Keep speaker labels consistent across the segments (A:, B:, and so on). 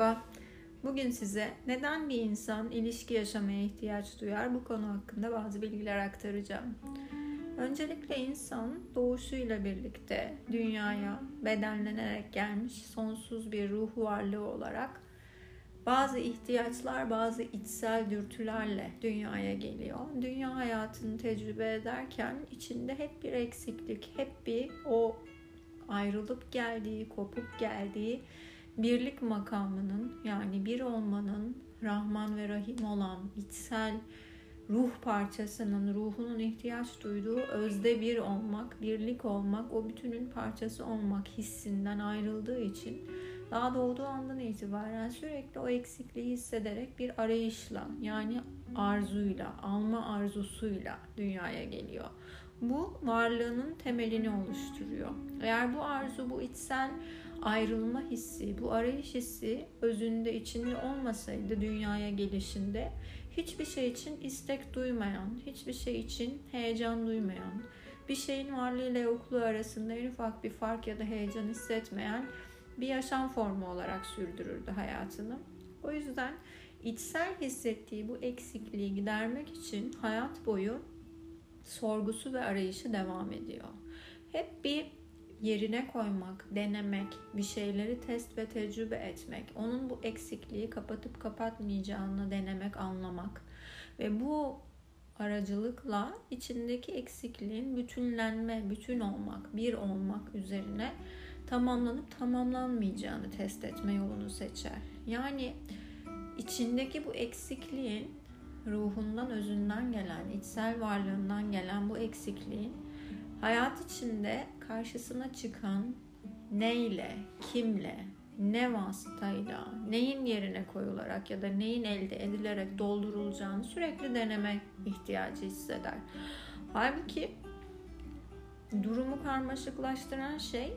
A: Merhaba. Bugün size neden bir insan ilişki yaşamaya ihtiyaç duyar bu konu hakkında bazı bilgiler aktaracağım. Öncelikle insan doğuşuyla birlikte dünyaya bedenlenerek gelmiş sonsuz bir ruh varlığı olarak bazı ihtiyaçlar, bazı içsel dürtülerle dünyaya geliyor. Dünya hayatını tecrübe ederken içinde hep bir eksiklik, hep bir o ayrılıp geldiği, kopup geldiği birlik makamının yani bir olmanın Rahman ve Rahim olan içsel ruh parçasının, ruhunun ihtiyaç duyduğu özde bir olmak, birlik olmak, o bütünün parçası olmak hissinden ayrıldığı için daha doğduğu andan itibaren sürekli o eksikliği hissederek bir arayışla yani arzuyla, alma arzusuyla dünyaya geliyor. Bu varlığının temelini oluşturuyor. Eğer bu arzu, bu içsel ayrılma hissi, bu arayış hissi özünde içinde olmasaydı dünyaya gelişinde hiçbir şey için istek duymayan, hiçbir şey için heyecan duymayan, bir şeyin varlığıyla yokluğu arasında en ufak bir fark ya da heyecan hissetmeyen bir yaşam formu olarak sürdürürdü hayatını. O yüzden içsel hissettiği bu eksikliği gidermek için hayat boyu sorgusu ve arayışı devam ediyor. Hep bir yerine koymak, denemek, bir şeyleri test ve tecrübe etmek, onun bu eksikliği kapatıp kapatmayacağını denemek, anlamak ve bu aracılıkla içindeki eksikliğin bütünlenme, bütün olmak, bir olmak üzerine tamamlanıp tamamlanmayacağını test etme yolunu seçer. Yani içindeki bu eksikliğin ruhundan, özünden gelen, içsel varlığından gelen bu eksikliğin hayat içinde karşısına çıkan neyle, kimle, ne vasıtayla, neyin yerine koyularak ya da neyin elde edilerek doldurulacağını sürekli deneme ihtiyacı hisseder. Halbuki durumu karmaşıklaştıran şey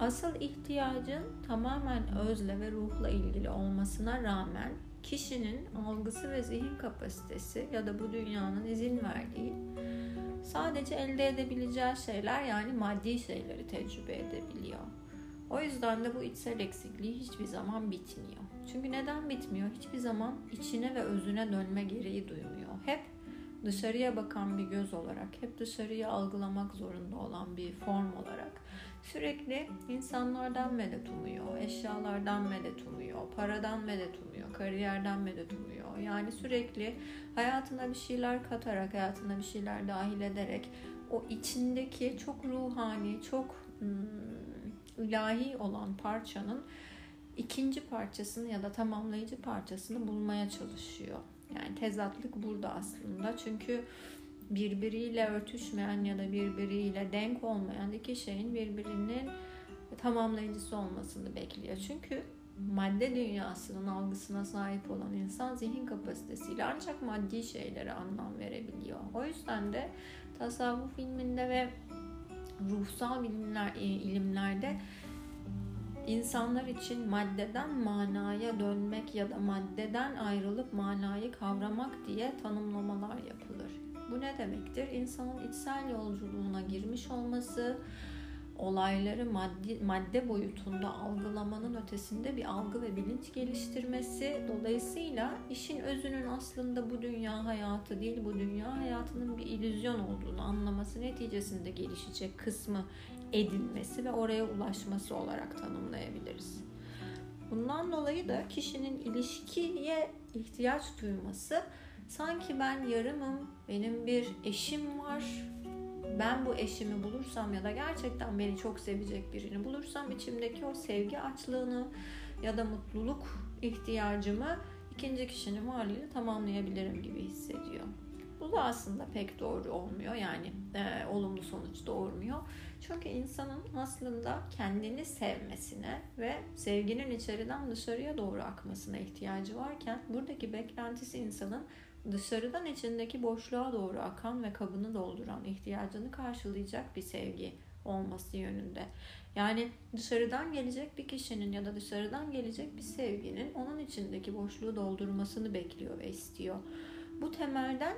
A: asıl ihtiyacın tamamen özle ve ruhla ilgili olmasına rağmen kişinin algısı ve zihin kapasitesi ya da bu dünyanın izin verdiği sadece elde edebileceği şeyler yani maddi şeyleri tecrübe edebiliyor. O yüzden de bu içsel eksikliği hiçbir zaman bitmiyor. Çünkü neden bitmiyor? Hiçbir zaman içine ve özüne dönme gereği duymuyor. Hep dışarıya bakan bir göz olarak, hep dışarıyı algılamak zorunda olan bir form olarak sürekli insanlardan medet umuyor, eşyalardan medet umuyor, paradan medet umuyor, kariyerden medet umuyor. Yani sürekli hayatına bir şeyler katarak, hayatına bir şeyler dahil ederek o içindeki çok ruhani, çok hmm, ilahi olan parçanın ikinci parçasını ya da tamamlayıcı parçasını bulmaya çalışıyor. Yani tezatlık burada aslında. Çünkü birbiriyle örtüşmeyen ya da birbiriyle denk olmayan iki şeyin birbirinin tamamlayıcısı olmasını bekliyor. Çünkü madde dünyasının algısına sahip olan insan zihin kapasitesiyle ancak maddi şeylere anlam verebiliyor. O yüzden de tasavvuf ilminde ve ruhsal bilimler, e, ilimlerde insanlar için maddeden manaya dönmek ya da maddeden ayrılıp manayı kavramak diye tanımlamalar yapılır. Bu ne demektir? İnsanın içsel yolculuğuna girmiş olması, olayları maddi, madde boyutunda algılamanın ötesinde bir algı ve bilinç geliştirmesi. Dolayısıyla işin özünün aslında bu dünya hayatı değil, bu dünya hayatının bir illüzyon olduğunu anlaması neticesinde gelişecek kısmı edinmesi ve oraya ulaşması olarak tanımlayabiliriz. Bundan dolayı da kişinin ilişkiye ihtiyaç duyması sanki ben yarımım, benim bir eşim var, ben bu eşimi bulursam ya da gerçekten beni çok sevecek birini bulursam içimdeki o sevgi açlığını ya da mutluluk ihtiyacımı ikinci kişinin varlığıyla tamamlayabilirim gibi hissediyor. Bu da aslında pek doğru olmuyor yani e, olumlu sonuç doğurmuyor. Çünkü insanın aslında kendini sevmesine ve sevginin içeriden dışarıya doğru akmasına ihtiyacı varken buradaki beklentisi insanın dışarıdan içindeki boşluğa doğru akan ve kabını dolduran ihtiyacını karşılayacak bir sevgi olması yönünde. Yani dışarıdan gelecek bir kişinin ya da dışarıdan gelecek bir sevginin onun içindeki boşluğu doldurmasını bekliyor ve istiyor. Bu temelden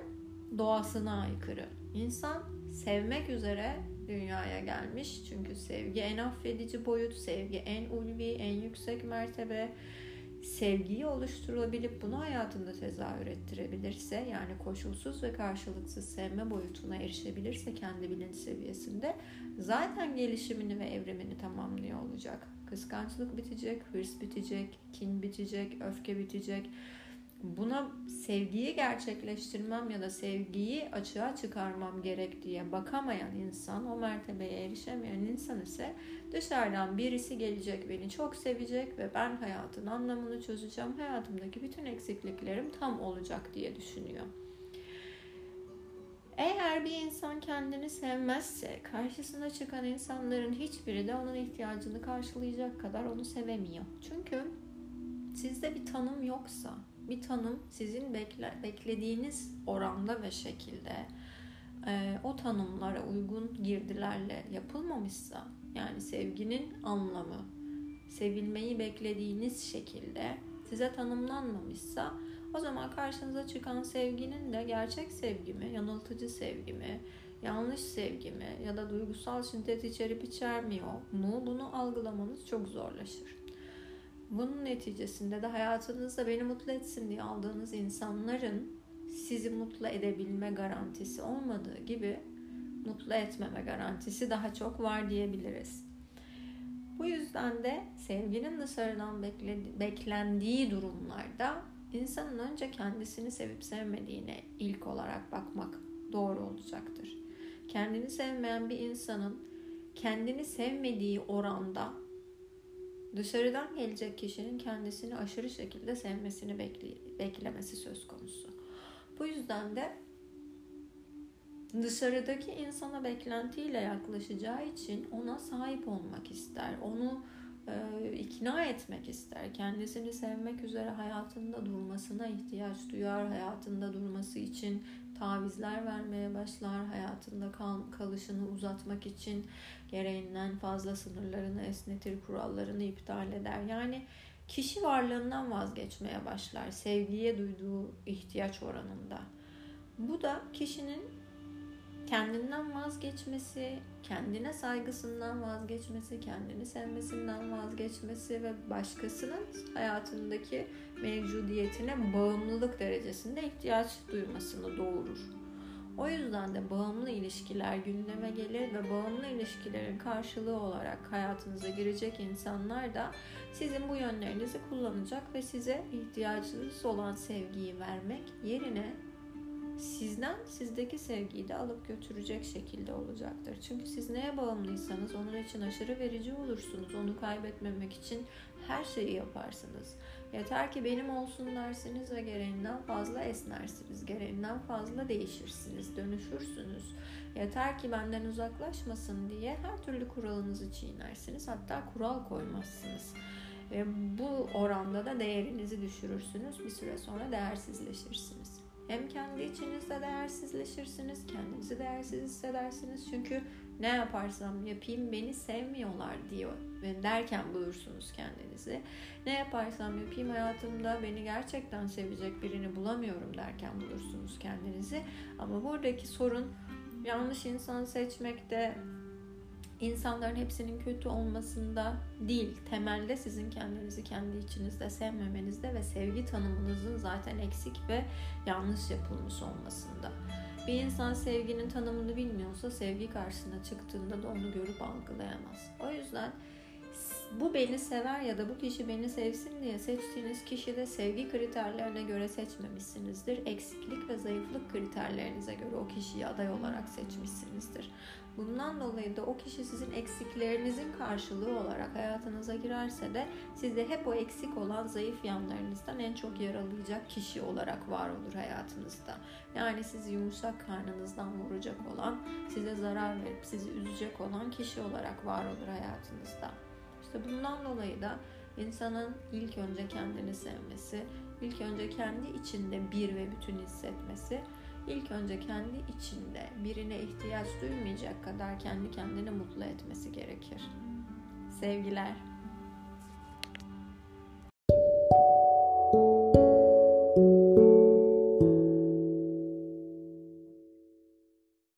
A: doğasına aykırı. İnsan sevmek üzere dünyaya gelmiş. Çünkü sevgi en affedici boyut, sevgi en ulvi, en yüksek mertebe sevgiyi oluşturabilip bunu hayatında tezahür ettirebilirse yani koşulsuz ve karşılıksız sevme boyutuna erişebilirse kendi bilinç seviyesinde zaten gelişimini ve evrimini tamamlıyor olacak. Kıskançlık bitecek, hırs bitecek, kin bitecek, öfke bitecek. Buna sevgiyi gerçekleştirmem ya da sevgiyi açığa çıkarmam gerek diye bakamayan insan, o mertebeye erişemeyen insan ise dışarıdan birisi gelecek, beni çok sevecek ve ben hayatın anlamını çözeceğim, hayatımdaki bütün eksikliklerim tam olacak diye düşünüyor. Eğer bir insan kendini sevmezse karşısına çıkan insanların hiçbiri de onun ihtiyacını karşılayacak kadar onu sevemiyor. Çünkü sizde bir tanım yoksa, bir tanım sizin bekle, beklediğiniz oranda ve şekilde e, o tanımlara uygun girdilerle yapılmamışsa, yani sevginin anlamı, sevilmeyi beklediğiniz şekilde size tanımlanmamışsa o zaman karşınıza çıkan sevginin de gerçek sevgi mi, yanıltıcı sevgi mi, yanlış sevgi mi ya da duygusal şiddet içerip içermiyor mu bunu algılamanız çok zorlaşır. Bunun neticesinde de hayatınızda beni mutlu etsin diye aldığınız insanların sizi mutlu edebilme garantisi olmadığı gibi mutlu etmeme garantisi daha çok var diyebiliriz. Bu yüzden de sevginin dışarıdan beklendiği durumlarda İnsanın önce kendisini sevip sevmediğine ilk olarak bakmak doğru olacaktır. Kendini sevmeyen bir insanın kendini sevmediği oranda dışarıdan gelecek kişinin kendisini aşırı şekilde sevmesini bekle- beklemesi söz konusu. Bu yüzden de dışarıdaki insana beklentiyle yaklaşacağı için ona sahip olmak ister. Onu e, ikna etmek ister. Kendisini sevmek üzere hayatında durmasına ihtiyaç duyar. Hayatında durması için tavizler vermeye başlar. Hayatında kal, kalışını uzatmak için gereğinden fazla sınırlarını esnetir, kurallarını iptal eder. Yani kişi varlığından vazgeçmeye başlar sevgiye duyduğu ihtiyaç oranında. Bu da kişinin kendinden vazgeçmesi, kendine saygısından vazgeçmesi, kendini sevmesinden vazgeçmesi ve başkasının hayatındaki mevcudiyetine bağımlılık derecesinde ihtiyaç duymasını doğurur. O yüzden de bağımlı ilişkiler gündeme gelir ve bağımlı ilişkilerin karşılığı olarak hayatınıza girecek insanlar da sizin bu yönlerinizi kullanacak ve size ihtiyacınız olan sevgiyi vermek yerine sizden sizdeki sevgiyi de alıp götürecek şekilde olacaktır. Çünkü siz neye bağımlıysanız onun için aşırı verici olursunuz. Onu kaybetmemek için her şeyi yaparsınız. Yeter ki benim olsun dersiniz ve gereğinden fazla esnersiniz. Gereğinden fazla değişirsiniz, dönüşürsünüz. Yeter ki benden uzaklaşmasın diye her türlü kuralınızı çiğnersiniz. Hatta kural koymazsınız. Ve bu oranda da değerinizi düşürürsünüz. Bir süre sonra değersizleşirsiniz. Hem kendi içinizde değersizleşirsiniz, kendinizi değersiz hissedersiniz. Çünkü ne yaparsam yapayım beni sevmiyorlar diyor derken bulursunuz kendinizi. Ne yaparsam yapayım hayatımda beni gerçekten sevecek birini bulamıyorum derken bulursunuz kendinizi. Ama buradaki sorun yanlış insan seçmekte, insanların hepsinin kötü olmasında değil, temelde sizin kendinizi kendi içinizde sevmemenizde ve sevgi tanımınızın zaten eksik ve yanlış yapılmış olmasında. Bir insan sevginin tanımını bilmiyorsa sevgi karşısına çıktığında da onu görüp algılayamaz. O yüzden bu beni sever ya da bu kişi beni sevsin diye seçtiğiniz kişi de sevgi kriterlerine göre seçmemişsinizdir. Eksiklik ve zayıflık kriterlerinize göre o kişiyi aday olarak seçmişsinizdir. Bundan dolayı da o kişi sizin eksiklerinizin karşılığı olarak hayatınıza girerse de sizde hep o eksik olan zayıf yanlarınızdan en çok yaralayacak kişi olarak var olur hayatınızda. Yani sizi yumuşak karnınızdan vuracak olan, size zarar verip sizi üzecek olan kişi olarak var olur hayatınızda. İşte bundan dolayı da insanın ilk önce kendini sevmesi, ilk önce kendi içinde bir ve bütün hissetmesi, ilk önce kendi içinde birine ihtiyaç duymayacak kadar kendi kendini mutlu etmesi gerekir. Sevgiler.